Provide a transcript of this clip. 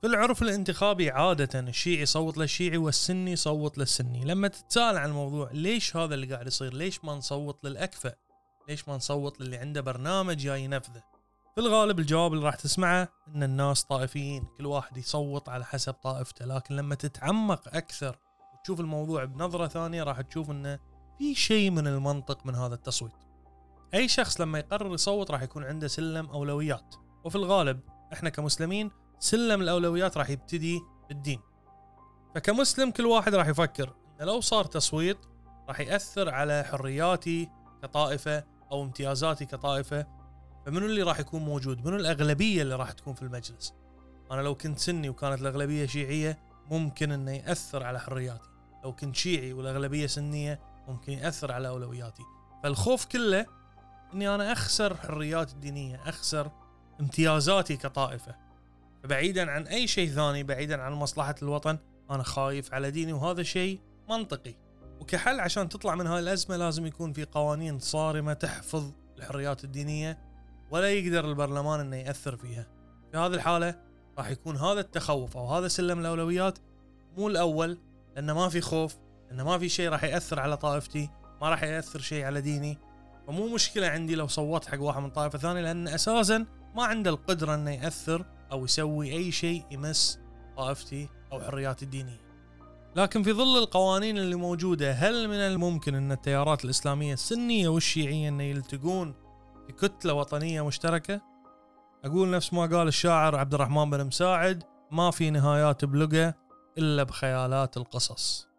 في العرف الانتخابي عادة الشيعي يصوت للشيعي والسني يصوت للسني لما تتساءل عن الموضوع ليش هذا اللي قاعد يصير؟ ليش ما نصوت للأكفأ؟ ليش ما نصوت للي عنده برنامج جاي ينفذه؟ في الغالب الجواب اللي راح تسمعه إن الناس طائفيين كل واحد يصوت على حسب طائفته. لكن لما تتعمق أكثر وتشوف الموضوع بنظرة ثانية راح تشوف انه في شيء من المنطق من هذا التصويت. أي شخص لما يقرر يصوت راح يكون عنده سلم أولويات. وفي الغالب إحنا كمسلمين سلم الأولويات راح يبتدي بالدين. فكمسلم كل واحد راح يفكر إنه لو صار تصويت راح يأثر على حرياتي كطائفة أو امتيازاتي كطائفة. فمنو اللي راح يكون موجود؟ منو الأغلبية اللي راح تكون في المجلس؟ أنا لو كنت سني وكانت الأغلبية شيعية ممكن إنه يأثر على حرياتي. لو كنت شيعي والأغلبية سنية ممكن يأثر على أولوياتي. فالخوف كله إني أنا أخسر حرياتي الدينية أخسر امتيازاتي كطائفة. فبعيدا عن أي شيء ثاني بعيدا عن مصلحة الوطن. أنا خايف على ديني وهذا شيء منطقي. وكحل عشان تطلع من هاي الأزمة لازم يكون في قوانين صارمة تحفظ الحريات الدينية ولا يقدر البرلمان إنه يأثر فيها. في هذه الحالة راح يكون هذا التخوف أو هذا سلم الأولويات مو الأول لأنه ما في خوف لأنه ما في شيء راح يأثر على طائفتي ما راح يأثر شيء على ديني. فمو مشكلة عندي لو صوت حق واحد من طائفة ثانية لأن أساسا ما عنده القدرة إنه يأثر أو يسوي أي شيء يمس طائفتي أو حرياتي الدينية. لكن في ظل القوانين اللي موجودة هل من الممكن إن التيارات الإسلامية السنية والشيعية ان يلتقون في كتلة وطنية مشتركة؟ أقول نفس ما قال الشاعر عبد الرحمن بن مساعد ما في نهايات بلقى إلا بخيالات القصص.